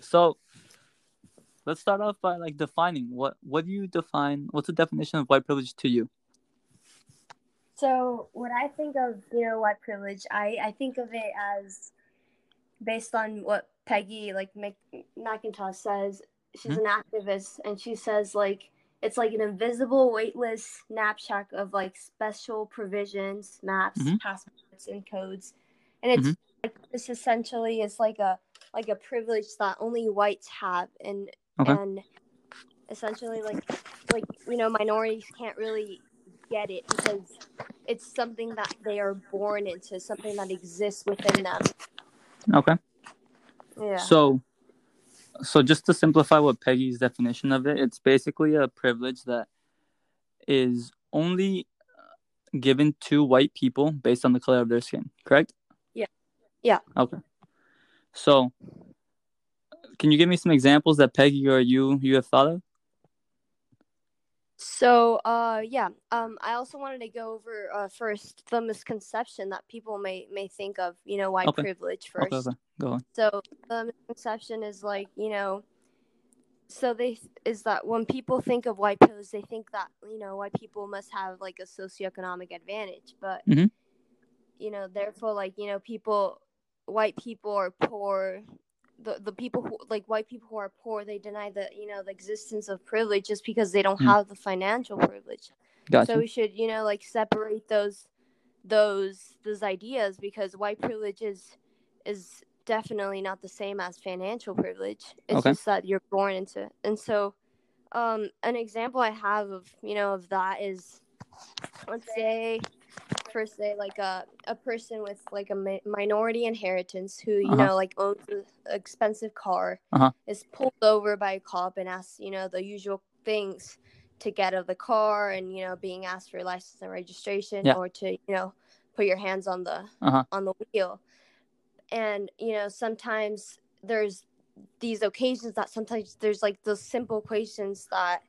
So let's start off by like defining what what do you define what's the definition of white privilege to you? So when I think of you know white privilege, I I think of it as based on what Peggy like Mc- McIntosh says. She's Mhm. an activist, and she says like it's like an invisible, weightless knapsack of like special provisions, maps, Mhm. passports, and codes, and it's Mhm. like this essentially is like a like a privilege that only whites have, and Okay. and essentially like like you know minorities can't really get it because it's something that they are born into, something that exists within them. Okay. Yeah. So, so just to simplify what Peggy's definition of it, it's basically a privilege that is only given to white people based on the color of their skin. Correct? Yeah. Yeah. Okay. So, can you give me some examples that Peggy or you you have thought of? So, uh, yeah. Um, I also wanted to go over uh, first the misconception that people may may think of, you know, white Okay. privilege first. Okay, okay, go on. So the misconception is like, you know, so they is that when people think of white privilege, they think that you know white people must have like a socioeconomic advantage, but Mhm. you know, therefore, like you know, people, white people are poor. The, the people who like white people who are poor they deny the you know the existence of privilege just because they don't Mm. have the financial privilege Gotcha. so we should you know like separate those those those ideas because white privilege is is definitely not the same as financial privilege it's Okay. just that you're born into it. and so um an example i have of you know of that is let's say first say like a, a person with like a mi- minority inheritance who you Uh-huh. know like owns an expensive car Uh-huh. is pulled over by a cop and asks you know the usual things to get out of the car and you know being asked for license and registration Yeah. or to you know put your hands on the Uh-huh. on the wheel and you know sometimes there's these occasions that sometimes there's like those simple questions that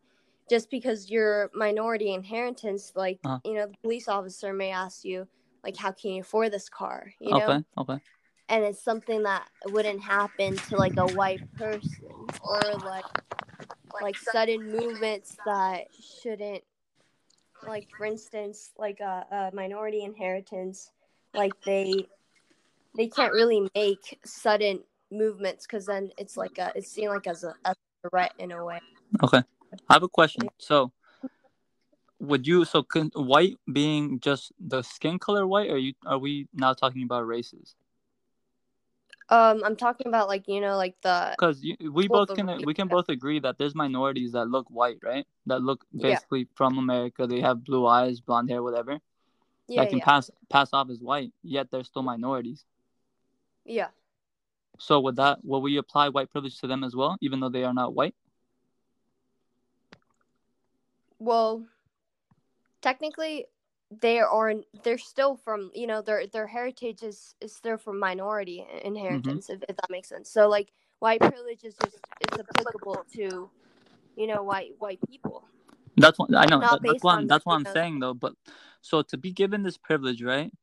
just because you're minority inheritance like Uh-huh. you know the police officer may ask you like how can you afford this car you know Okay, okay. and it's something that wouldn't happen to like a white person or like like sudden movements that shouldn't like for instance like a, a minority inheritance like they they can't really make sudden movements because then it's like a it's seen like as a, as a threat in a way Okay. I have a question. So, would you so can white being just the skin color white, or you are we now talking about races? um i'm talking about like you know like the Because we Well, both can we can both agree that there's minorities that look white, right? That look Yeah. basically from America. They have blue eyes, blonde hair, whatever. yeah that can yeah pass pass off as white, yet they're still minorities. yeah So would that will we apply white privilege to them as well, even though they are not white? Well technically they are they're still from you know their their heritage is is still from minority inheritance if, if that makes sense so like white privilege is just is applicable to you know white white people That's what I know. That- that's based what on I'm, that's what I'm saying though. But so to be given this privilege, right?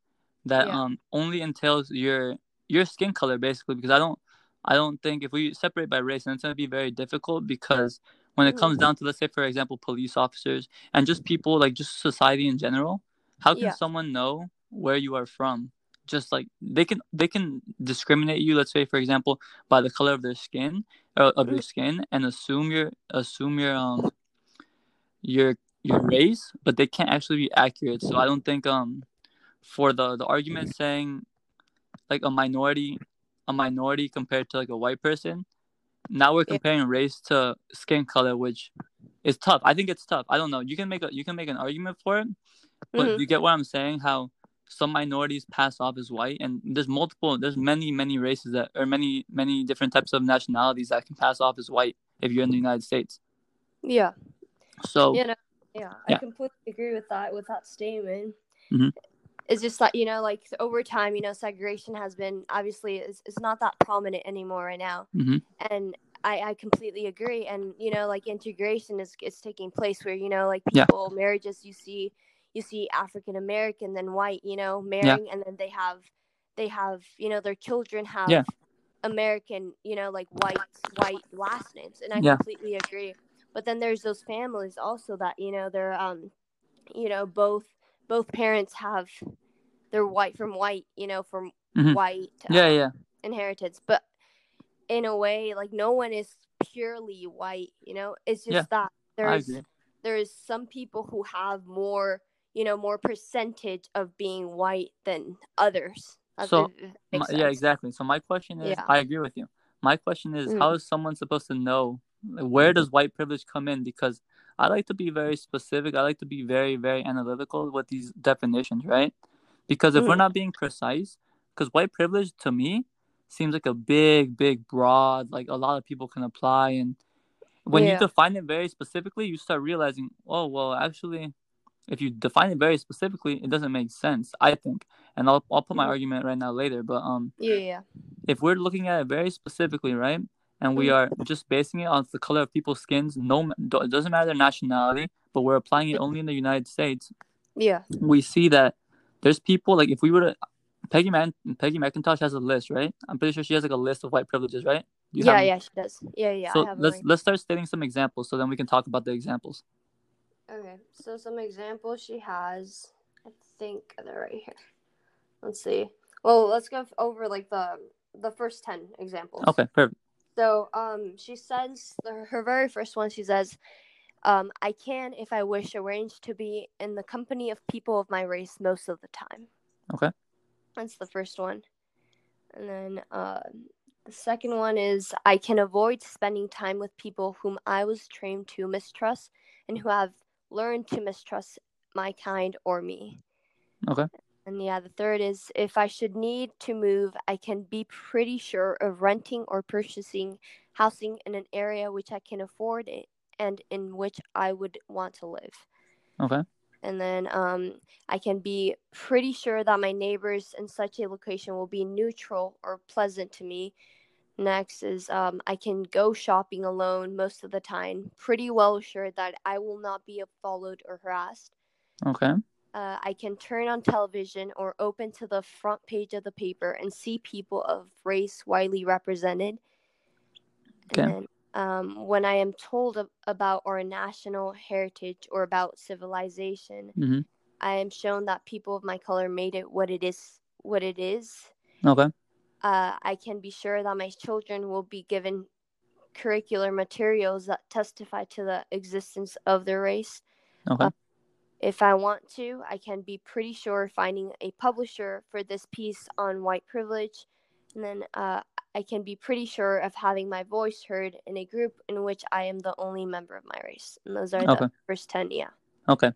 That Yeah. um only entails your your skin color basically because I don't I don't think if we separate by race, then it's gonna be very difficult because when it Mhm. comes down to let's say for example police officers and just people like just society in general, how can Yeah. someone know where you are from? Just like they can they can discriminate you, let's say for example, by the color of their skin or of your skin and assume your assume your um your your race, but they can't actually be accurate. So I don't think um for the the argument saying like a minority a minority compared to like a white person, now we're Yeah. comparing race to skin color, which is tough. I think it's tough. I don't know. You can make a you can make an argument for it, but Mhm. you get what I'm saying? How some minorities pass off as white, and there's multiple, there's many, many races that, or many, many different types of nationalities that can pass off as white if you're in the United States. yeah So you know yeah, Yeah. i completely agree with that with that statement Mhm. It's just that you know like over time you know segregation has been obviously is, is not that prominent anymore right now Mhm. and I, I completely agree and you know like integration is, is taking place where you know like Yeah. people marriages you see you see african american then white you know marrying and then they have they have you know their children have Yeah. American, you know, like white white last names, and I Yeah. completely agree. But then there's those families also that you know they're um, you know both both parents have they're white from white, you know, from Mhm. white Yeah, um, yeah. inheritance, but in a way, like no one is purely white, you know. It's just Yeah, that there's there's some people who have more, you know, more percentage of being white than others. So, My, yeah, exactly. So my question is, Yeah. I agree with you. My question is, Mhm. how is someone supposed to know? Where does white privilege come in? Because I like to be very specific. I like to be very, very analytical with these definitions, right? Because if we're Mhm. not being precise, because white privilege to me seems like a big, big, broad, like a lot of people can apply. And when you define it very specifically, you start realizing, oh, well, actually, if you define it very specifically, it doesn't make sense. I think, and I'll I'll put my Mhm. argument right now later. But um, Yeah, yeah. if we're looking at it very specifically, right, and we are just basing it on the color of people's skins, no, it doesn't matter their nationality, but we're applying it only in the United States. Yeah. We see that there's people like if we were to Peggy Man Peggy McIntosh has a list, right? I'm pretty sure she has like a list of white privileges, right? You Yeah, yeah, she does. Yeah, yeah. So let's let's start stating some examples, so then we can talk about the examples. Okay, so some examples she has. I think they're right here. Let's see. Well, let's go over like the the first ten examples. Okay, perfect. So, um, she says her very first one. She says, um, "I can, if I wish, arrange to be in the company of people of my race most of the time." Okay. That's the first one, and then uh, the second one is, "I can avoid spending time with people whom I was trained to mistrust and who have learned to mistrust my kind or me." Okay. And yeah, the third is if I should need to move, I can be pretty sure of renting or purchasing housing in an area which I can afford and in which I would want to live. Okay. And then um, I can be pretty sure that my neighbors in such a location will be neutral or pleasant to me. Next is um, I can go shopping alone most of the time, pretty well assured that I will not be followed or harassed Okay. Uh, I can turn on television or open to the front page of the paper and see people of race widely represented. Okay. And um, when I am told ab- about our national heritage or about civilization, Mhm. I am shown that people of my color made it what it is. What it is. Okay. Uh, I can be sure that my children will be given curricular materials that testify to the existence of their race. Okay. Uh, if I want to, I can be pretty sure finding a publisher for this piece on white privilege. And then uh, I can be pretty sure of having my voice heard in a group in which I am the only member of my race. And those are Okay. the first 10, yeah. Okay.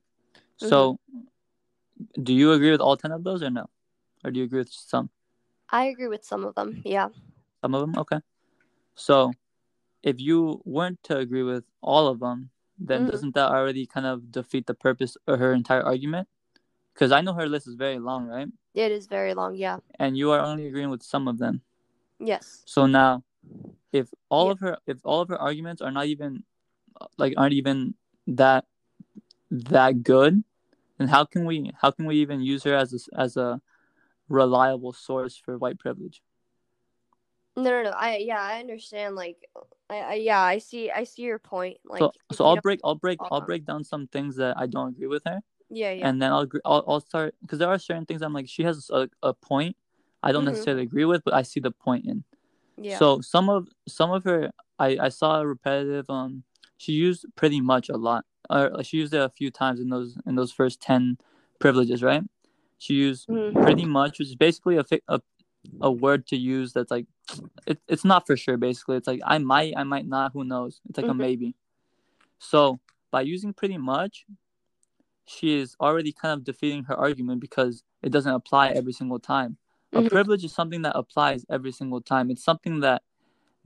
So, Mm-hmm. do you agree with all 10 of those or no? Or do you agree with some? I agree with some of them, yeah. Some of them? Okay. So, if you weren't to agree with all of them, then Mhm. doesn't that already kind of defeat the purpose of her entire argument? Because I know her list is very long, right? It is very long, yeah. And you are only agreeing with some of them. Yes. So now, if all Yeah. of her if all of her arguments are not even like aren't even that that good, then how can we how can we even use her as a, as a reliable source for white privilege? No, no, no. I yeah, I understand. Like, I, I yeah, I see, I see your point. Like, so so I'll break I'll break I'll Uh-huh. break down some things that I don't agree with her, yeah, yeah, and then I'll I'll I'll start because there are certain things I'm like she has a, a point I don't Mhm. necessarily agree with, but I see the point in. yeah. So some of some of her, I I saw a repetitive. Um, she used pretty much a lot. Or she used it a few times in those in those first ten privileges, right? She used Mhm. pretty much, which is basically a fi- a, a word to use that's like, it, it's not for sure. Basically, it's like I might, I might not. Who knows? It's like a Mhm. maybe. So by using pretty much, she is already kind of defeating her argument because it doesn't apply every single time. A Mhm. privilege is something that applies every single time. It's something that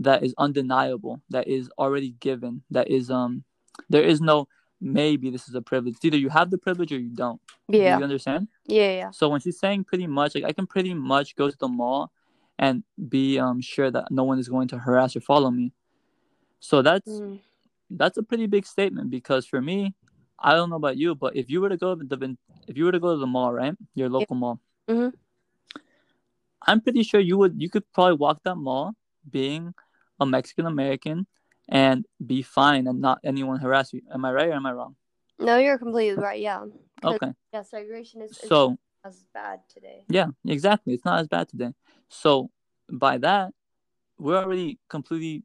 that is undeniable, that is already given, that is um there is no maybe this is a privilege. It's either you have the privilege or you don't. Do yeah, you understand? yeah, yeah. So when she's saying pretty much, like I can pretty much go to the mall and be um sure that no one is going to harass or follow me. So that's Mm. that's a pretty big statement because for me, I don't know about you, but if you were to go to the if you were to go to the mall, right, your local mall, Mhm. I'm pretty sure you would you could probably walk that mall being a Mexican American and be fine and not anyone harass you. Am I right or am I wrong? No, you're completely right. Yeah. Okay. Yeah, segregation is, is So as bad today. Yeah, exactly. It's not as bad today. So by that, we're already completely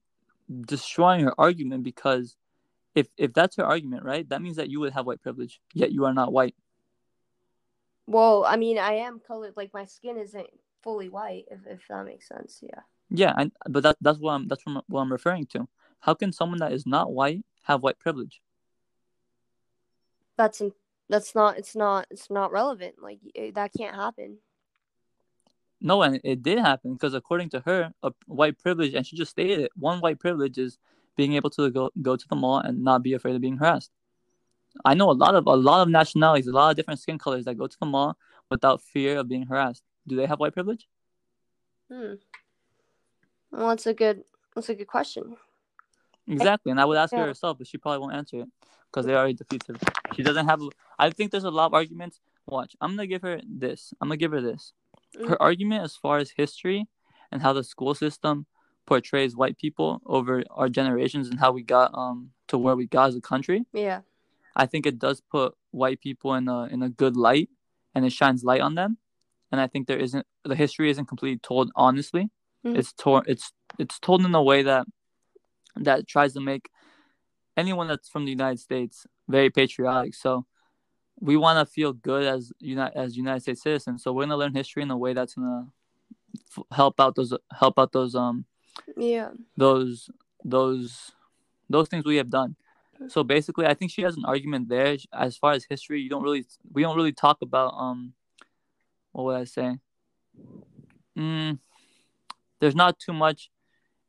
destroying her argument because if if that's her argument, right, that means that you would have white privilege, yet you are not white. Well, I mean, I am colored. Like my skin isn't fully white, if, if that makes sense. Yeah. Yeah, and but that that's what I'm that's what I'm, what I'm referring to. How can someone that is not white have white privilege? That's in- that's not. It's not. It's not relevant. Like eh, that can't happen. No, and it did happen because according to her, a white privilege, and she just stated it. One white privilege is being able to go go to the mall and not be afraid of being harassed. I know a lot of a lot of nationalities, a lot of different skin colors that go to the mall without fear of being harassed. Do they have white privilege? Hmm. Well, that's a good. That's a good question. Exactly, and I would ask Yeah. her herself, but she probably won't answer it because they already defeated her. She doesn't have. I think there's a lot of arguments. Watch, I'm gonna give her this. I'm gonna give her this. Her argument as far as history and how the school system portrays white people over our generations and how we got um to where we got as a country. Yeah. I think it does put white people in a in a good light and it shines light on them. And I think there isn't the history isn't completely told honestly. Mhm. It's told it's it's told in a way that that tries to make anyone that's from the United States very patriotic. So we want to feel good as United as United States citizens. So we're gonna learn history in a way that's gonna f- help out those help out those um Yeah. those those those things we have done. So basically, I think she has an argument there. As far as history, you don't really we don't really talk about um what would I say? Mm, there's not too much.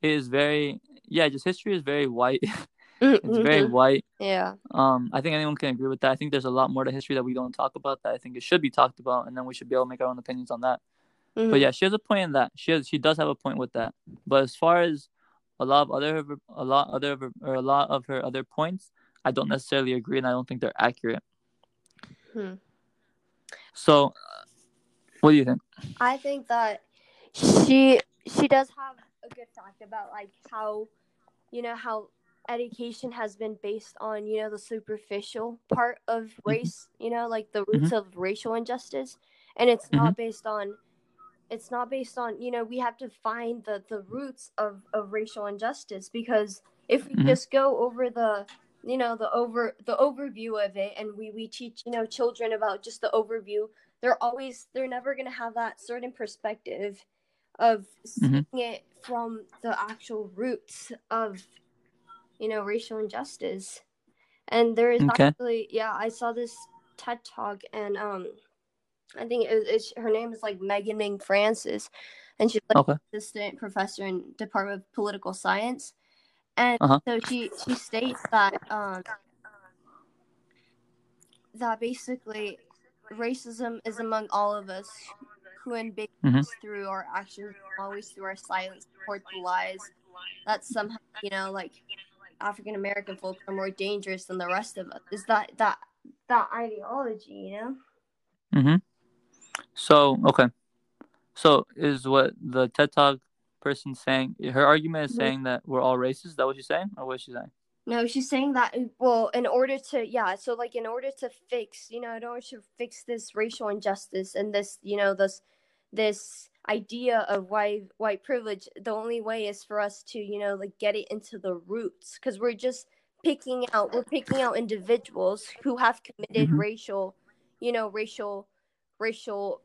It is very yeah, just history is very white. it's very Mhm. white. Yeah. Um, I think anyone can agree with that. I think there's a lot more to history that we don't talk about that I think it should be talked about, and then we should be able to make our own opinions on that. Mhm. But yeah, she has a point in that. She has, she does have a point with that. But as far as a lot of other her, a lot other or a lot of her other points, I don't necessarily agree, and I don't think they're accurate. Hmm. So, uh, what do you think? I think that she she does have a good fact about like how you know how education has been based on you know the superficial part of mm-hmm. race you know like the mm-hmm. roots of racial injustice. And it's not mm-hmm. based on it's not based on you know we have to find the the roots of of racial injustice because if we Mhm. just go over the you know the over the overview of it and we we teach you know children about just the overview they're always they're never going to have that certain perspective of seeing it from the actual roots of you know racial injustice and there is Okay. actually yeah i saw this ted talk and um i think it, it's her name is like megan ming francis and she's like Okay. assistant professor in department of political science and Uh-huh. so she she states that um that basically racism is among all of us who invade Mhm. through our actions always through our silence support the lies that somehow you know like african american folk are more dangerous than the rest of us is that that that ideology you know Mm-hmm. So okay. So is what the TED Talk person saying? Her argument is Mhm. saying that we're all racist. Is that what she's saying, or what is she saying? No, she's saying that well, in order to yeah, so like in order to fix, you know, in order to fix this racial injustice and this, you know, this this idea of white white privilege, the only way is for us to, you know, like get it into the roots cuz we're just picking out we're picking out individuals who have committed Mhm. racial, you know, racial racial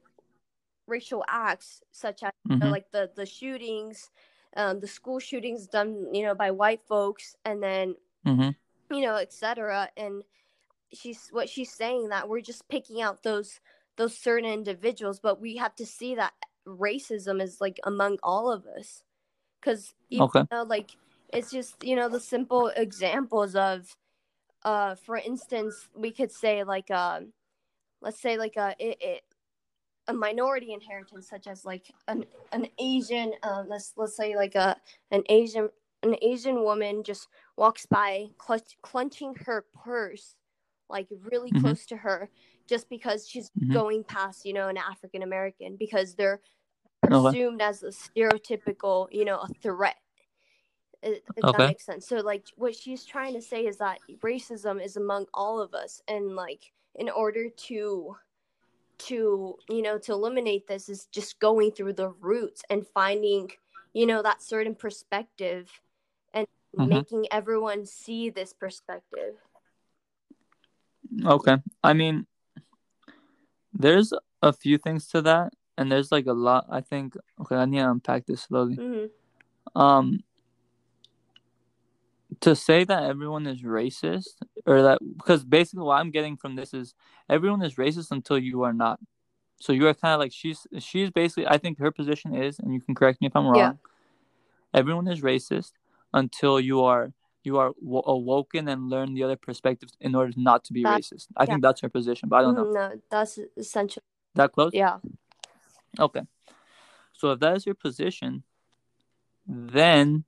racial acts such as you know, Mhm. like the the shootings um, the school shootings done you know by white folks and then Mm-hmm. you know etc and she's what she's saying that we're just picking out those those certain individuals but we have to see that racism is like among all of us because you Okay. know like it's just you know the simple examples of uh for instance we could say like um let's say like a it, it a minority inheritance such as like an an asian uh, let's let's say like a an asian an asian woman just walks by clutch, clenching her purse like really Mhm. close to her just because she's Mhm. going past you know an african american because they're assumed as a stereotypical, you know, a threat. If if Okay. that makes sense. So like what she's trying to say is that racism is among all of us and like in order to to you know to eliminate this is just going through the roots and finding you know that certain perspective Mhm. making everyone see this perspective Okay. I mean, there's a few things to that, and there's like a lot. I think. Okay, I need to unpack this slowly. hmm Um, to say that everyone is racist, or that because basically what I'm getting from this is everyone is racist until you are not. So you are kind of like she's she's basically. I think her position is, and you can correct me if I'm wrong. Yeah. Everyone is racist until you are you are w- awoken and learn the other perspectives in order not to be That- racist. I think that's her position, but I don't know. Mhm, no that's essential That close? yeah Okay. So if that is your position, then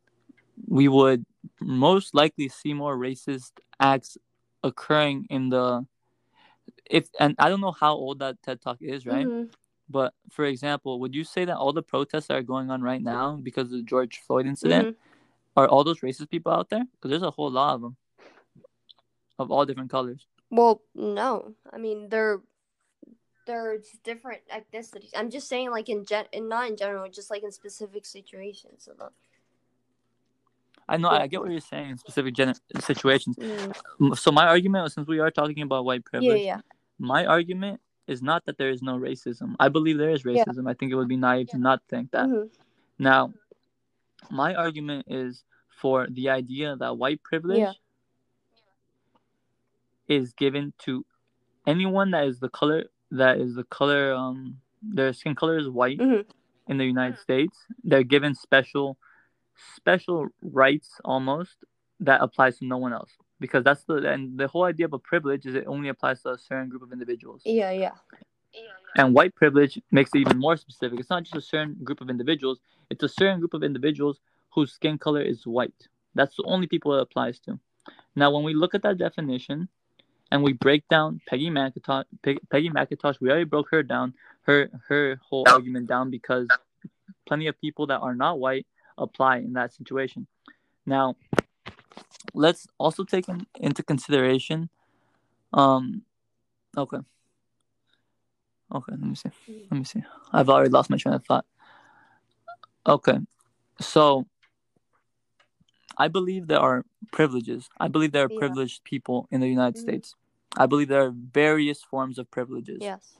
we would most likely see more racist acts occurring in the if and I don't know how old that TED Talk is, right? Mhm. But for example, would you say that all the protests that are going on right now because of the George Floyd incident Mhm. Are all those racist people out there? Because there's a whole lot of them, of all different colors. Well, no. I mean, they're they're different ethnicities. I'm just saying, like in gen, and not in general, just like in specific situations. So I know I get what you're saying in specific gen- situations. Mm. So my argument, since we are talking about white privilege, yeah, my argument is not that there is no racism. I believe there is Yeah. racism. I think it would be naive to not think that. Mhm. Now, my argument is for the idea that white privilege Yeah. is given to anyone that is the color that is the color um their skin color is white Mhm. in the United States. They're given special special rights almost that applies to no one else because that's the and the whole idea of a privilege is it only applies to a certain group of individuals. yeah, yeah. And white privilege makes it even more specific. It's not just a certain group of individuals, it's a certain group of individuals whose skin color is white. That's the only people it applies to. Now, when we look at that definition and we break down Peggy McIntosh, Pe- Peggy McIntosh, we already broke her down, her her whole argument down because plenty of people that are not white apply in that situation. Now, let's also take in, into consideration. Um, okay. Okay, let me see. Let me see. I've already lost my train of thought. Okay, so I believe there are privileges. I believe there are Yeah. privileged people in the United Mhm. States. I believe there are various forms of privileges. Yes.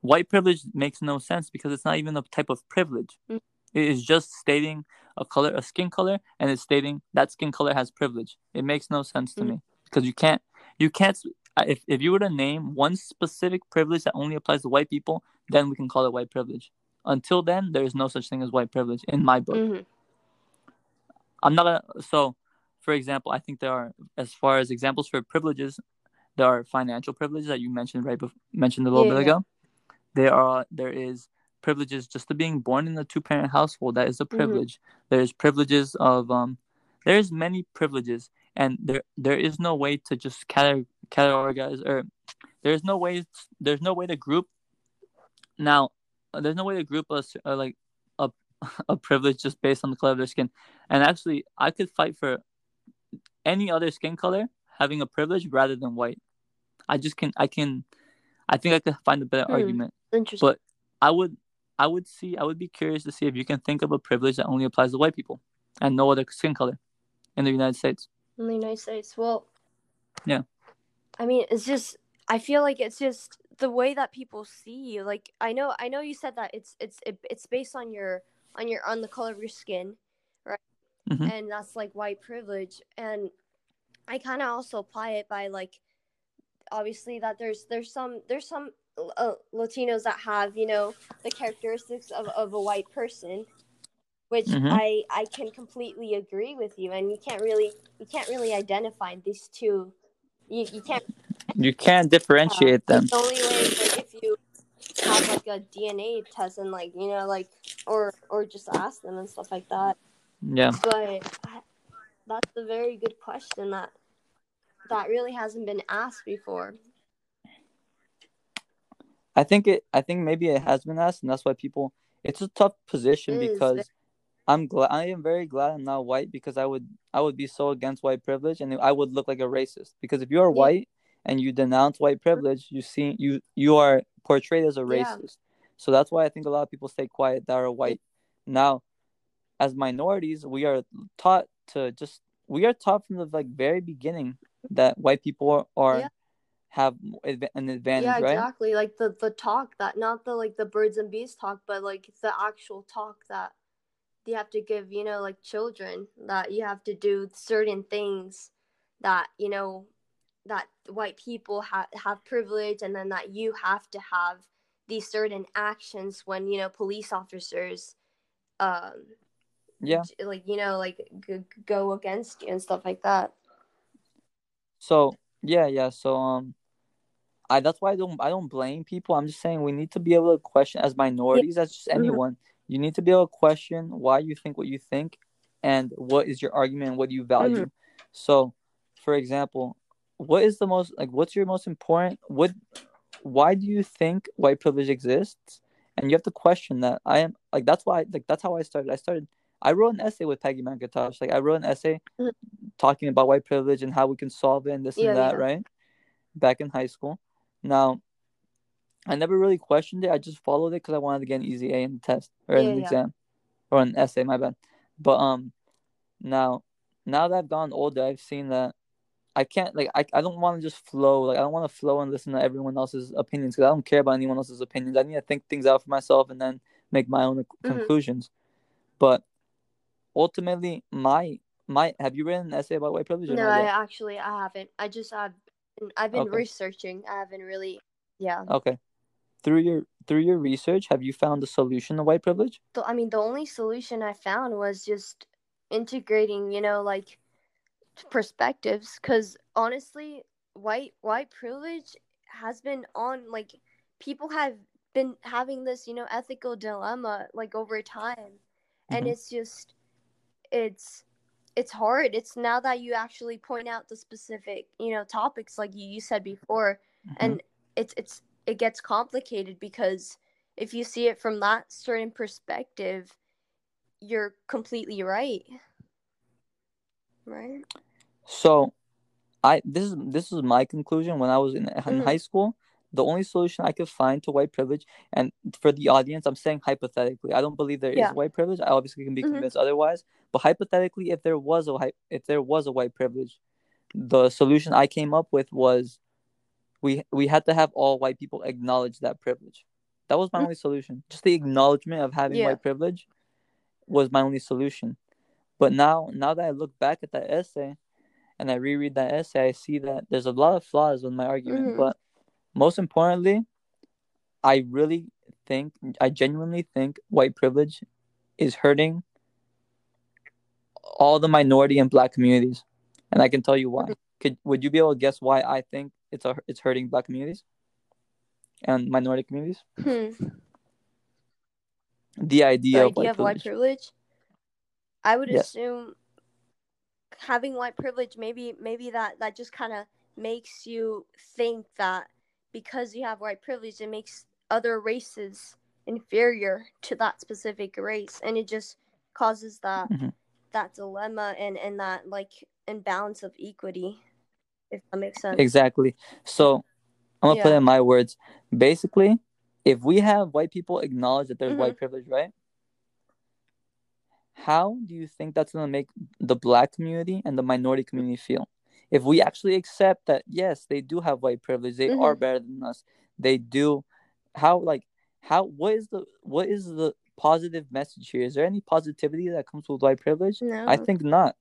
White privilege makes no sense because it's not even a type of privilege. Mm. It is just stating a color, a skin color, and it's stating that skin color has privilege. It makes no sense to Mm. me because you can't, you can't. If if you were to name one specific privilege that only applies to white people, then we can call it white privilege. Until then, there is no such thing as white privilege in my book. Mhm. I'm not gonna. So, for example, I think there are, as far as examples for privileges, there are financial privileges that you mentioned right before, mentioned a little Yeah, bit yeah. ago. There are there is privileges just to being born in a two parent household. That is a Mhm. privilege. There's privileges of um. There's many privileges, and there there is no way to just cate- categorize or there's no way there's no way to group. Now, there's no way to group us uh, like a a privilege just based on the color of their skin. And actually, I could fight for any other skin color having a privilege rather than white. I just can I can I think I could find a better Hmm. argument. Interesting. But I would I would see I would be curious to see if you can think of a privilege that only applies to white people and no other skin color in the United States. in the United States. Well, Yeah. I mean, it's just I feel like it's just the way that people see you. Like I know, I know you said that it's it's it, it's based on your on your on the color of your skin, right? Mhm. And that's like white privilege. And I kind of also apply it by like obviously that there's there's some there's some uh, Latinos that have you know the characteristics of, of a white person, which Mhm. I I can completely agree with you. And you can't really you can't really identify these two. You, you can't You can't differentiate them. the only way is like if you have like a DNA test and like you know like or or just ask them and stuff like that. Yeah. But that's a very good question that that really hasn't been asked before. I think it. I think maybe it has been asked, and that's why people it's a tough position It because I'm glad I am very glad I'm not white because I would I would be so against white privilege and I would look like a racist because if you are Yeah. white and you denounce white privilege you see you you are portrayed as a Yeah. racist so that's why I think a lot of people stay quiet that are white now as minorities we are taught to just we are taught from the like very beginning that white people are, Yeah. have an advantage yeah, right exactly. Like the the talk that not the like the birds and bees talk, but like the actual talk that you have to give, you know, like children that you have to do certain things that, you know, that white people have have privilege and then that you have to have these certain actions when, you know, police officers um yeah like you know like g- go against you and stuff like that. So yeah, yeah. So um, I that's why I don't I don't blame people. I'm just saying we need to be able to question as minorities, as just Mhm. anyone. You need to be able to question why you think what you think, and what is your argument, and what do you value. So, for example, what is the most like? What's your most important? What? Why do you think white privilege exists? And you have to question that. I am like that's why like that's how I started. I started. I wrote an essay with Peggy McIntosh. Like I wrote an essay Mhm. talking about white privilege and how we can solve it and this Yeah, and that, yeah. right? Back in high school. Now, I never really questioned it. I just followed it because I wanted to get an easy A in the test or in Yeah, the yeah. exam or an essay. My bad. But um, now now that I've gotten older, I've seen that I can't like I, I don't want to just flow like I don't want to flow and listen to everyone else's opinions because I don't care about anyone else's opinions. I need to think things out for myself and then make my own Mhm. conclusions. But ultimately, my my have you written an essay about white privilege? or No, I actually I haven't. I just I've I've been Okay. researching. I haven't really yeah. Okay. Through your through your research, have you found a solution to white privilege? So I mean the only solution I found was just integrating, you know, like perspectives cuz honestly, white white privilege has been on like people have been having this, you know, ethical dilemma like over time. And Mhm. it's just it's it's hard. It's now that you actually point out the specific, you know, topics like you, you said before Mhm. and it's it's it gets complicated because if you see it from that certain perspective you're completely right right So, I this is this is my conclusion when I was in, in Mhm. high school. The only solution I could find to white privilege, and for the audience, I'm saying hypothetically. I don't believe there is Yeah. white privilege. I obviously can be Mhm. convinced otherwise. But hypothetically, if there was a if there was a white privilege, the solution I came up with was we we had to have all white people acknowledge that privilege. That was my Mhm. only solution. Just the acknowledgement of having Yeah. white privilege was my only solution. But now now that I look back at that essay and I reread that essay, I see that there's a lot of flaws with my argument. Mhm. But most importantly, I really think I genuinely think white privilege is hurting all the minority and black communities. And I can tell you why. Mhm. Could would you be able to guess why I think it's a, it's hurting black communities and minority communities? hmm. The idea, the of white idea of white privilege. privilege i would Yes. assume having white privilege maybe maybe that that just kind of makes you think that because you have white privilege it makes other races inferior to that specific race and it just causes that Mhm. that dilemma and and that like imbalance of equity if that makes sense Exactly. So I'm gonna put it in my words. Basically, if we have white people acknowledge that there's Mhm. white privilege, right? How do you think that's gonna make the black community and the minority community feel? If we actually accept that yes, they do have white privilege, they are Mhm. better than us. They do how like how what is the what is the positive message here? Is there any positivity that comes with white privilege? no I think not.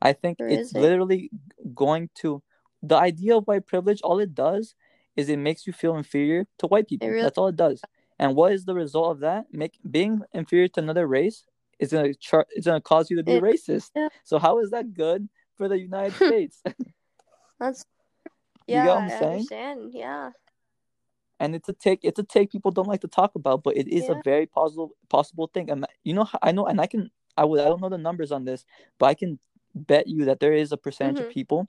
I think There it's isn't. literally going to the idea of white privilege. All it does is it makes you feel inferior to white people. really- That's all it does. And what is the result of that? Make being inferior to another race is gonna char- it's gonna cause you to be It- racist. yeah. So how is that good for the United States? that's You yeah get what I'm i saying? understand yeah and it's a take it's a take people don't like to talk about but it is Yeah. a very possible possible thing and you know i know and i can i would i don't know the numbers on this but i can bet you that there is a percentage Mhm. of people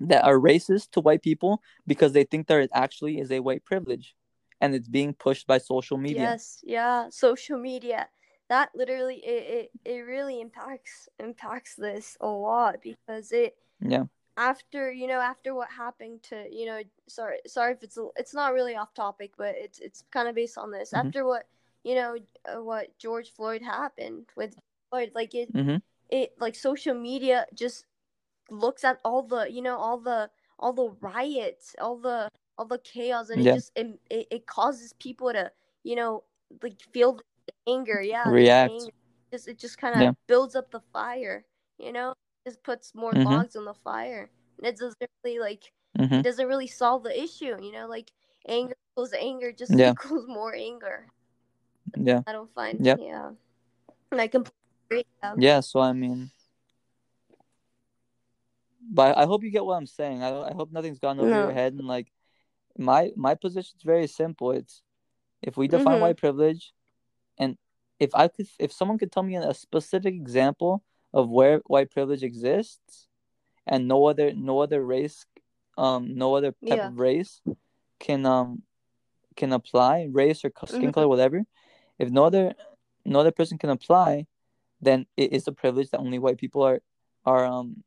that are racist to white people because they think there it actually is a white privilege and it's being pushed by social media. Yes, yeah, social media. That literally it, it, it really impacts impacts this a lot because it Yeah. after you know after what happened to you know sorry sorry if it's it's not really off topic but it's it's kind of based on this Mhm. after what you know uh, what George Floyd happened with Floyd like it Mhm. it like social media just looks at all the you know all the all the riots all the all the chaos and Yeah. it just it, it, it causes people to you know like feel the anger yeah React. anger. just it just kind of Yeah. builds up the fire you know just puts more Mhm. logs on the fire and it doesn't really like Mhm. it doesn't really solve the issue you know like anger equals anger just Yeah. equals more anger Yeah. i don't find Yep. yeah and i completely agree yeah. Yeah, so I mean but I hope you get what I'm saying. I I hope nothing's gone over No. your head and like my my position is very simple. It's if we define Mhm. white privilege and if I could if someone could tell me a specific example of where white privilege exists and no other no other race um no other type Yeah. of race can um can apply race or skin Mhm. color whatever if no other no other person can apply then it is a privilege that only white people are are um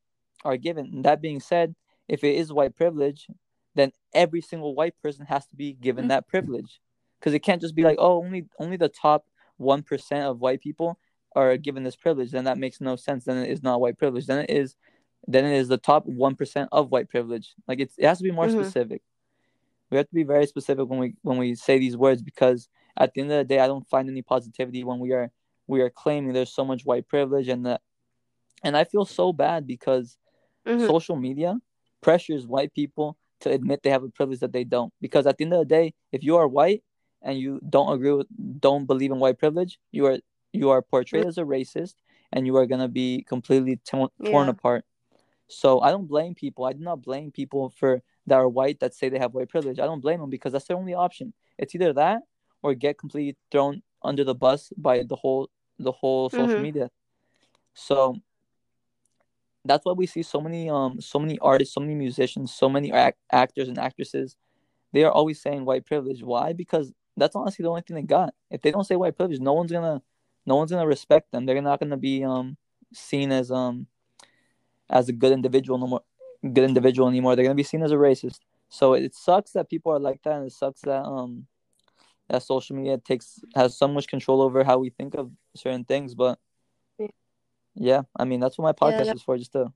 are given. And that being said if it is white privilege then every single white person has to be given Mhm. that privilege. Because it can't just be like oh only only the top 1% of white people are given this privilege. Then that makes no sense. Then it is not white privilege. Then it is then it is the top 1% of white privilege. Like it's, it has to be more Mhm. specific. We have to be very specific when we when we say these words because at the end of the day i don't find any positivity when we are we are claiming there's so much white privilege and that and i feel so bad because Mhm. social media pressures white people to admit they have a privilege that they don't. Because at the end of the day if you are white and you don't agree with don't believe in white privilege you are you are portrayed as a racist and you are going to be completely torn, torn Yeah. apart. So i don't blame people. I do not blame people for that are white that say they have white privilege. I don't blame them because that's their only option. It's either that or get completely thrown under the bus by the whole the whole social Mhm. media. So that's why we see so many um so many artists so many musicians so many act- actors and actresses they are always saying white privilege. Why? Because that's honestly the only thing they got. If they don't say white privilege no one's gonna no one's gonna respect them. They're not gonna be um seen as um as a good individual no more good individual anymore. They're gonna be seen as a racist. So it sucks that people are like that and it sucks that um that social media takes has so much control over how we think of certain things but. Yeah i mean that's what my podcast yeah. is for just to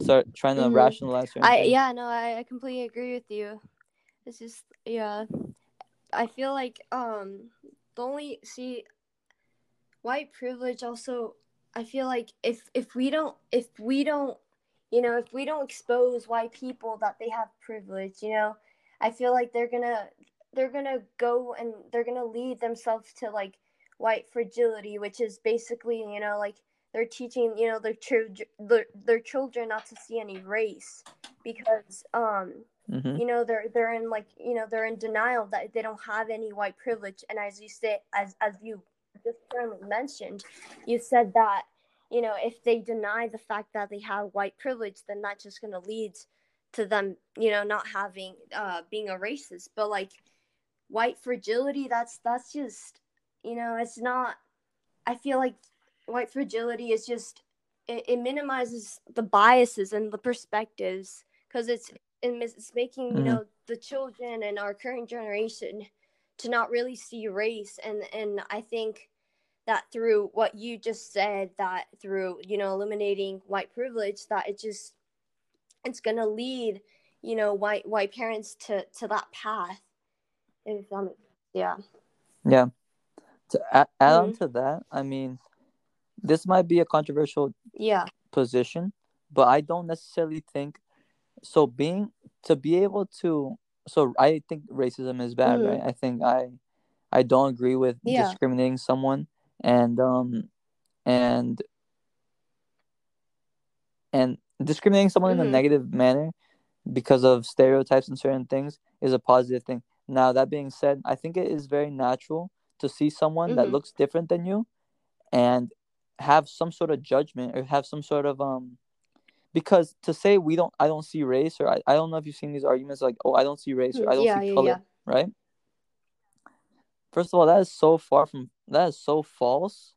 start trying to Mhm. rationalize I yeah no I, I completely agree with you. It's just yeah, I feel like um the only see white privilege also I feel like if if we don't if we don't you know if we don't expose white people that they have privilege you know I feel like they're gonna they're gonna go and they're gonna lead themselves to like white fragility which is basically you know like they're teaching you know their children their, their children not to see any race because um hmm you know they're they're in like you know they're in denial that they don't have any white privilege. And as you say as as you just currently mentioned you said that you know if they deny the fact that they have white privilege then that's just going to lead to them you know not having uh being a racist. But like white fragility that's that's just you know it's not i feel like white fragility is just it, it minimizes the biases and the perspectives because it's it's making you Mhm. know the children and our current generation to not really see race and and i think that through what you just said that through you know eliminating white privilege that it just it's gonna lead you know white white parents to to that path if um yeah Yeah. To add, add on Mhm. to that, I mean, this might be a controversial yeah position, but I don't necessarily think so. Being to be able to, so I think racism is bad, Mhm. right? I think I, I don't agree with Yeah. discriminating someone and um, and and discriminating someone in a Mhm. negative manner because of stereotypes and certain things is a positive thing. Now that being said, I think it is very natural to see someone that Mhm. looks different than you and have some sort of judgment or have some sort of um because to say we don't I don't see race or I, I don't know if you've seen these arguments like oh I don't see race or I don't yeah see yeah color yeah right First of all, that is so far from that is so false.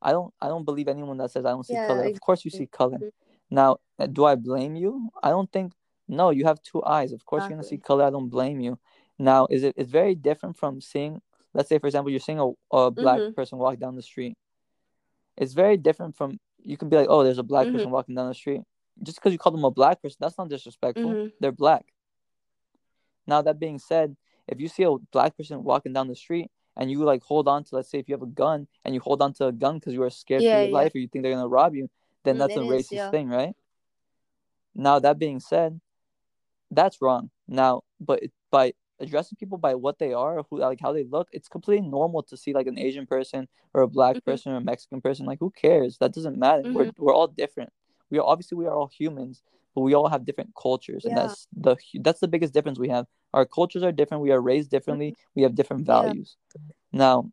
I don't I don't believe anyone that says I don't see color. Of course you see color. Mhm. Now, uh, do I blame you? I don't think no, you have two eyes. Of course you're gonna see color. I don't blame you. Now, is it it's very different from seeing let's say for example you're seeing a, a black Mhm. person walk down the street. It's very different from you can be like, oh, there's a black Mhm. person walking down the street. Just because you call them a black person, that's not disrespectful. Mhm. They're black. Now that being said, if you see a black person walking down the street and you like hold on to, let's say, if you have a gun and you hold on to a gun because you are scared Yeah, for your yeah. life or you think they're gonna rob you, then Mm, that's a is, racist yeah. thing, right? Now that being said, that's wrong. Now, but by addressing people by what they are, who like how they look, it's completely normal to see like an Asian person or a black Mhm. person or a Mexican person. Like, who cares? That doesn't matter. We're Mhm. we're all different. We are obviously we are all humans, but we all have different cultures, and that's the that's the biggest difference we have. Our cultures are different. We are raised differently. We have different Yeah. values. Now,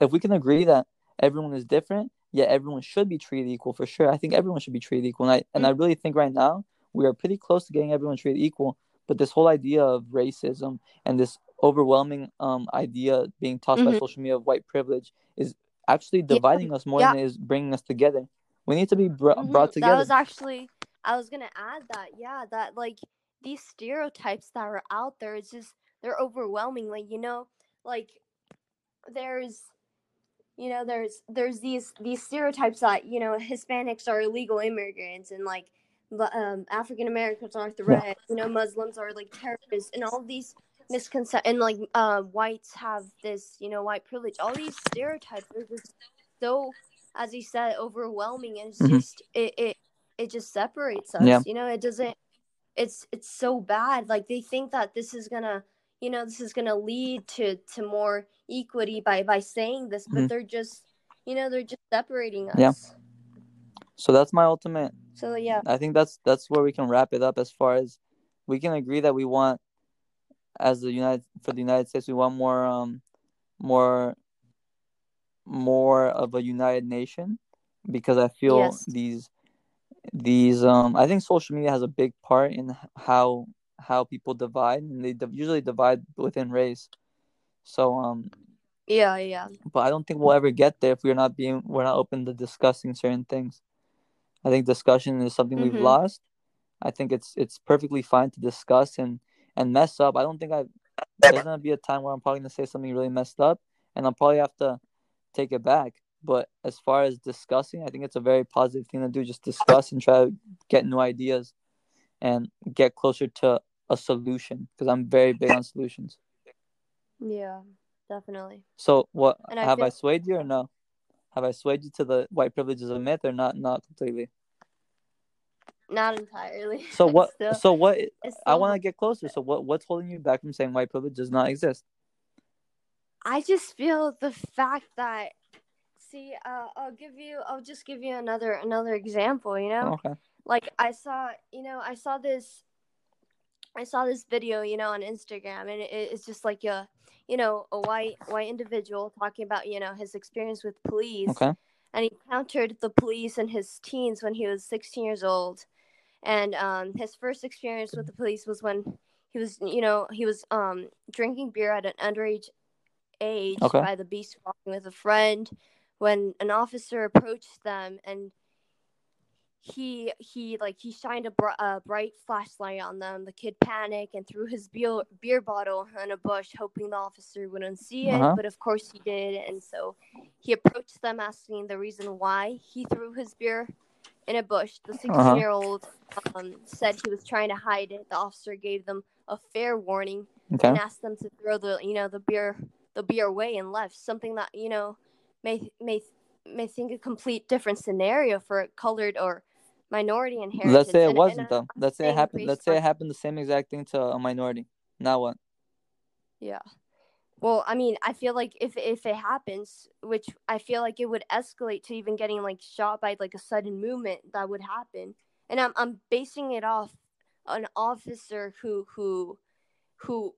if we can agree that everyone is different, yet everyone should be treated equal for sure. I think everyone should be treated equal, and I and I really think right now we are pretty close to getting everyone treated equal. But this whole idea of racism and this overwhelming um idea being tossed by Mhm. social media of white privilege is actually Yeah. dividing us more Yeah. than it is bringing us together. We need to be br- Mhm. brought together. That was actually I was gonna add that. Yeah, that like these stereotypes that are out there, it's just they're overwhelming. Like you know, like there's you know there's there's these these stereotypes that you know Hispanics are illegal immigrants and like um, African Americans are threat. You know, Muslims are like terrorists, and all these misconceptions. And like uh, whites have this you know white privilege. All these stereotypes are just so, as you said, overwhelming, and it's Mhm. just it it it just separates us. Yeah. You know, it doesn't. It's it's so bad. Like they think that this is gonna you know this is gonna lead to to more equity by by saying this, but Mhm. they're just you know they're just separating us. Yeah. So that's my ultimate So yeah. I think that's that's where we can wrap it up as far as we can agree that we want as the United for the United States we want more um more more of a united nation because I feel Yes. these these um I think social media has a big part in how how people divide and they usually divide within race. So um Yeah, yeah. but I don't think we'll ever get there if we're not being we're not open to discussing certain things. I think discussion is something we've Mhm. lost. I think it's it's perfectly fine to discuss and and mess up. I don't think I there's gonna be a time where I'm probably gonna say something really messed up, and I'll probably have to take it back. But as far as discussing, I think it's a very positive thing to do. Just discuss and try to get new ideas and get closer to a solution because I'm very big on solutions. Yeah, definitely. So what I have I feel- swayed you or no? Have I swayed you to the white privilege is a myth or not? Not completely. Not entirely. So what? Still- so what? I want to get closer. So what? What's holding you back from saying white privilege does not exist? I just feel the fact that see, uh, I'll give you I'll just give you another another example, you know? Okay. Like I saw, you know, I saw this I saw this video, you know, on Instagram and it, it's just like a you know, a white white individual talking about, you know, his experience with police. Okay. and he encountered the police in his teens when he was 16 years old and um, his first experience with the police was when he was you know he was um, drinking beer at an underage age Okay. by the beach walking with a friend when an officer approached them and he he like he shined a, br- a bright flashlight on them the kid panicked and threw his beer, beer bottle in a bush hoping the officer wouldn't see it Uh-huh. but of course he did and so he approached them asking the reason why he threw his beer in a bush the 16 Uh-huh. year old um, said he was trying to hide it the officer gave them a fair warning Okay. and asked them to throw the you know the beer the beer away and left something that you know may may may think a complete different scenario for a colored or minority inheritance. Let's say it And- and wasn't I'm though. Let's say it happened. Let's say it happened the same exact thing to a minority. Now what? Yeah. Well, I mean, I feel like if if it happens, which I feel like it would escalate to even getting like shot by like a sudden movement that would happen. And I'm I'm basing it off an officer who who who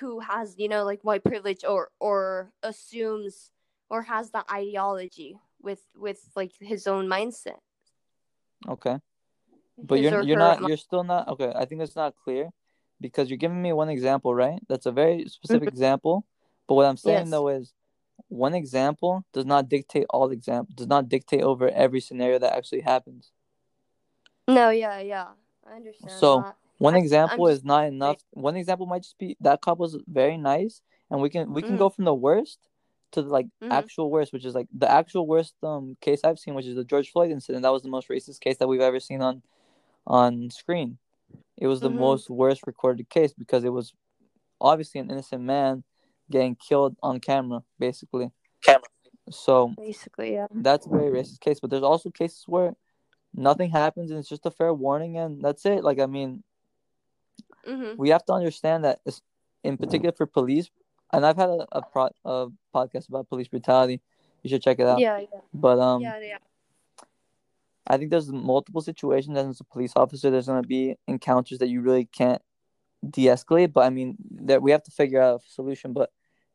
who has, you know, like white privilege or or assumes or has the ideology with with like his own mindset. Okay. But His you're you're not mi- you're still not okay. I think it's not clear because you're giving me one example, right? That's a very specific Mm-hmm. example, But what I'm saying Yes. though is one example does not dictate all example does not dictate over every scenario that actually happens. No, yeah, yeah. I understand So, that. One I- example just- is not enough. One example might just be that cop was very nice, and we can we can go from the worst to the like Mhm. actual worst, which is like the actual worst um case I've seen, which is the George Floyd incident. That was the most racist case that we've ever seen on on screen. It was the Mhm. most worst recorded case because it was obviously an innocent man getting killed on camera, basically. Camera. So Basically, yeah. that's a very racist case. But there's also cases where nothing happens and it's just a fair warning and that's it. Like I mean, Mm-hmm. we have to understand that in particular for police and i've had a, a, pro, a podcast about police brutality. You should check it out. Yeah, yeah, but um yeah, yeah. i think there's multiple situations as a police officer there's going to be encounters that you really can't de-escalate. But i mean that we have to figure out a solution. But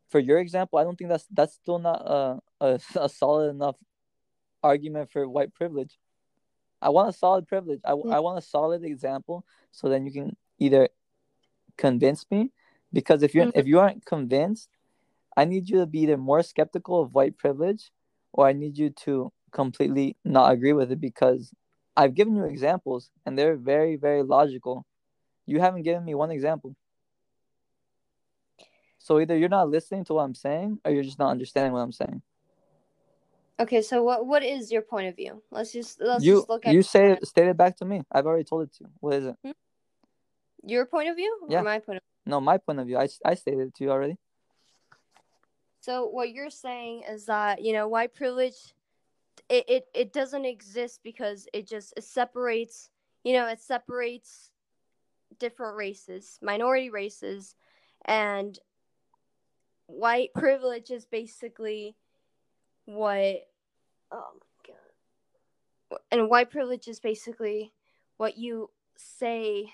for your example i don't think that's that's still not a, a, a solid enough argument for white privilege. I want a solid privilege. I, Yeah. I want a solid example so then you can either convince me because if you're Mhm. if you aren't convinced i need you to be either more skeptical of white privilege or i need you to completely not agree with it because i've given you examples and they're very very logical. You haven't given me one example. So either you're not listening to what i'm saying or you're just not understanding what i'm saying. Okay, so what what is your point of view? Let's just let's you just look at you say it state it back to me. I've already told it to you. What is it? Your point of view Yeah. or my point of no my point of view i, I stated it to you already. So what you're saying is that you know white privilege, it it, it doesn't exist because it just it separates you know it separates different races, minority races, and white privilege is basically what oh my god, and white privilege is basically what you say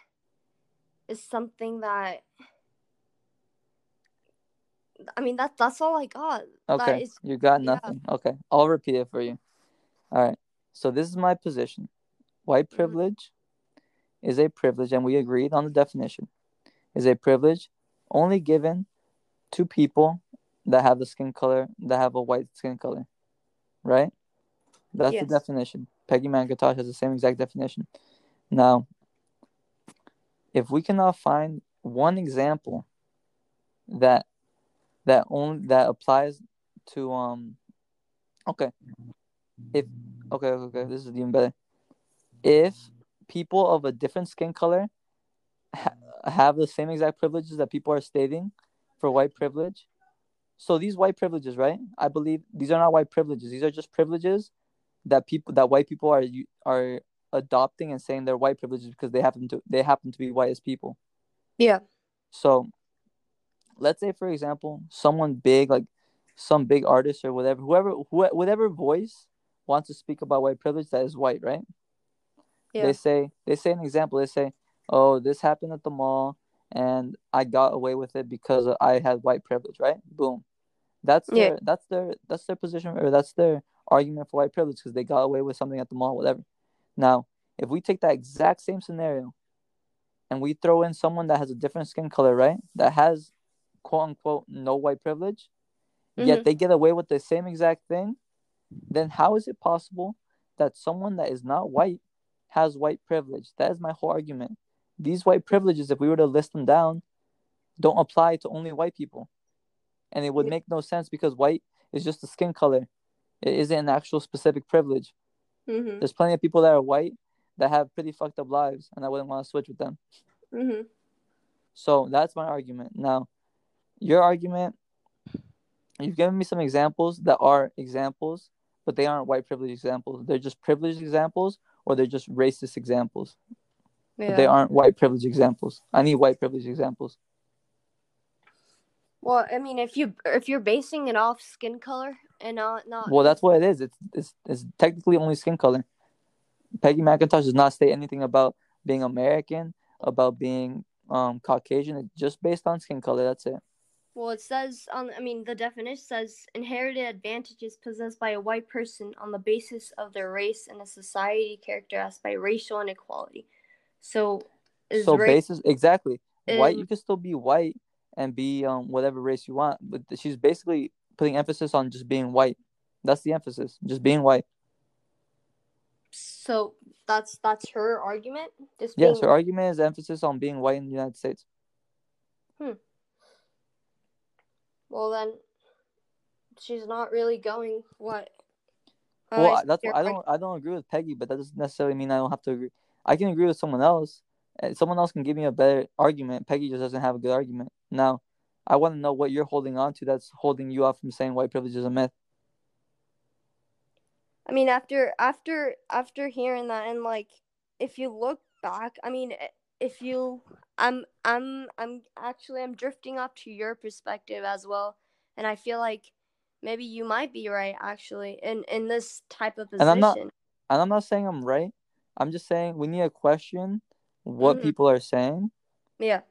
is something that I mean that that's all I got. Okay, is you got yeah. nothing. Okay, I'll repeat it for you. All right. So this is my position. White Mhm. privilege is a privilege, and we agreed on the definition. Is a privilege only given to people that have the skin color that have a white skin color, right? That's Yes. the definition. Peggy McIntosh has the same exact definition. Now, if we cannot find one example that that only that applies to um okay. If okay okay, this is even better. If people of a different skin color ha- have the same exact privileges that people are stating for white privilege so these white privileges right? I believe these are not white privileges. These are just privileges that people that white people are are adopting and saying they're white privileges because they happen to they happen to be white as people yeah. so let's say for example, someone big like some big artist or whatever, whoever who, whatever voice wants to speak about white privilege that is white, right? Yeah. They say they say an example, they say, "Oh, this happened at the mall and I got away with it because I had white privilege," right? Boom. That's Yeah. their that's their that's their position or that's their argument for white privilege because they got away with something at the mall, whatever. Now, if we take that exact same scenario and we throw in someone that has a different skin color, right? That has quote unquote no white privilege, yet mm-hmm. they get away with the same exact thing, then how is it possible that someone that is not white has white privilege? That is my whole argument. These white privileges, if we were to list them down, don't apply to only white people. And it would make no sense because white is just a skin color. It isn't an actual specific privilege. Mhm. There's plenty of people that are white that have pretty fucked up lives, and I wouldn't want to switch with them. Mhm. So that's my argument. Now, your argument, you've given me some examples that are examples, but they aren't white privilege examples. They're just privileged examples or they're just racist examples. But they aren't white privilege examples. I need white privilege examples. Well, I mean, if you if you're basing it off skin color and not not Well, that's what it is. It's, it's, it's technically only skin color. Peggy McIntosh does not say anything about being American, about being um, Caucasian. It's just based on skin color. That's it. Well, it says on. I mean, the definition says inherited advantages possessed by a white person on the basis of their race in a society characterized by racial inequality. So, is so ra- basis exactly white Um, you can still be white and be um whatever race you want. But she's basically putting emphasis on just being white. That's the emphasis, just being white. So that's that's her argument. Just Yes, being- her argument is emphasis on being white in the United States. Hmm. Well then, she's not really going what. Well, I that's why I don't I don't agree with Peggy, but that doesn't necessarily mean I don't have to agree. I can agree with someone else. and Someone else can give me a better argument. Peggy just doesn't have a good argument. Now, I want to know what you're holding on to that's holding you off from saying white privilege is a myth. I mean, after after after hearing that, and like, if you look back, I mean, if you, I'm I'm I'm actually I'm drifting off to your perspective as well, and I feel like maybe you might be right actually in in this type of position. And. I'm not- And I'm not saying I'm right. I'm just saying we need to question what Mhm. people are saying Yeah.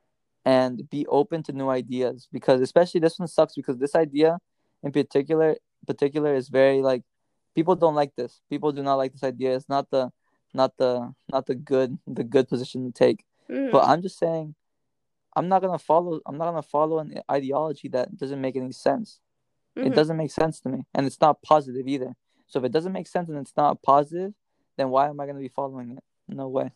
And be open to new ideas because especially this one sucks because this idea in particular particular is very like people don't like this people do not like this idea it's not the not the not the good the good position to take Mhm. but i'm just saying i'm not gonna follow i'm not gonna follow an ideology that doesn't make any sense it Mhm. doesn't make sense to me and it's not positive either so if it doesn't make sense and it's not positive then why am i gonna be following it no way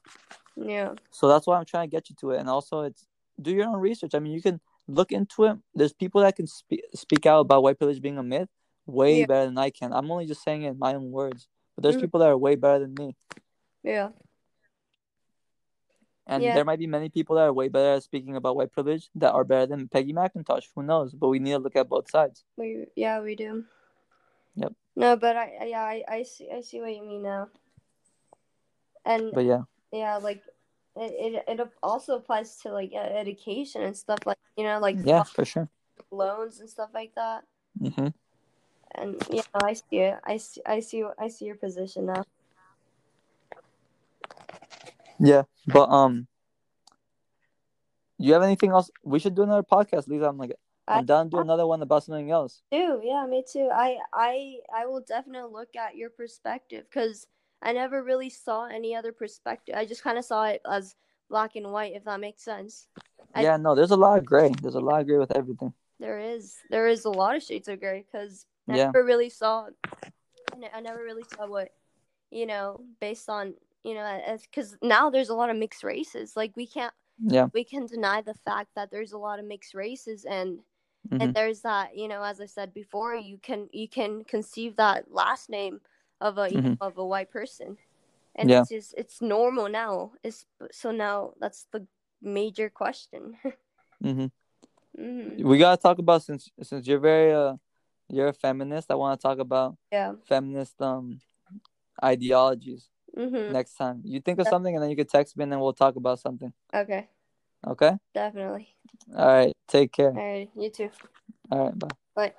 Yeah. so that's why I'm trying to get you to it. And also, it's do your own research. I mean, you can look into it. There's people that can speak speak out about white privilege being a myth way Yeah. better than I can. I'm only just saying it in my own words. But there's Mhm. people that are way better than me, Yeah. and Yeah. there might be many people that are way better at speaking about white privilege that are better than Peggy McIntosh. Who knows? But we need to look at both sides. We yeah we do. Yep. No, but I I- yeah I, I see I see what you mean now. And But yeah, yeah, like it, it it also applies to like education and stuff like you know like yeah, for sure. loans and stuff like that. hmm And yeah, I see it. I see I see I see your position now. Yeah, but um, do you have anything else? We should do another podcast, Lisa. I'm like, I'm down to do another one about something else. Too, yeah, me too. I I I will definitely look at your perspective because I never really saw any other perspective. I just kind of saw it as black and white, if that makes sense. I- yeah, no, there's a lot of gray. There's a lot of gray with everything. There is there is a lot of shades of gray because I Yeah. never really saw. I never really saw what, you know, based on you know, because now there's a lot of mixed races. Like we can't Yeah. we can deny the fact that there's a lot of mixed races and Mhm. and there's that you know as I said before you can you can conceive that last name of a know, of a white person, and Yeah. it's just it's normal now. It's so now that's the major question. hmm Mhm. We gotta talk about since since you're very uh you're a feminist. I want to talk about Yeah. feminist um ideologies hmm next time. You think of something and then you could text me and then we'll talk about something. Okay. Okay. Definitely. All right. Take care. All right. You too. All right. Bye. Bye.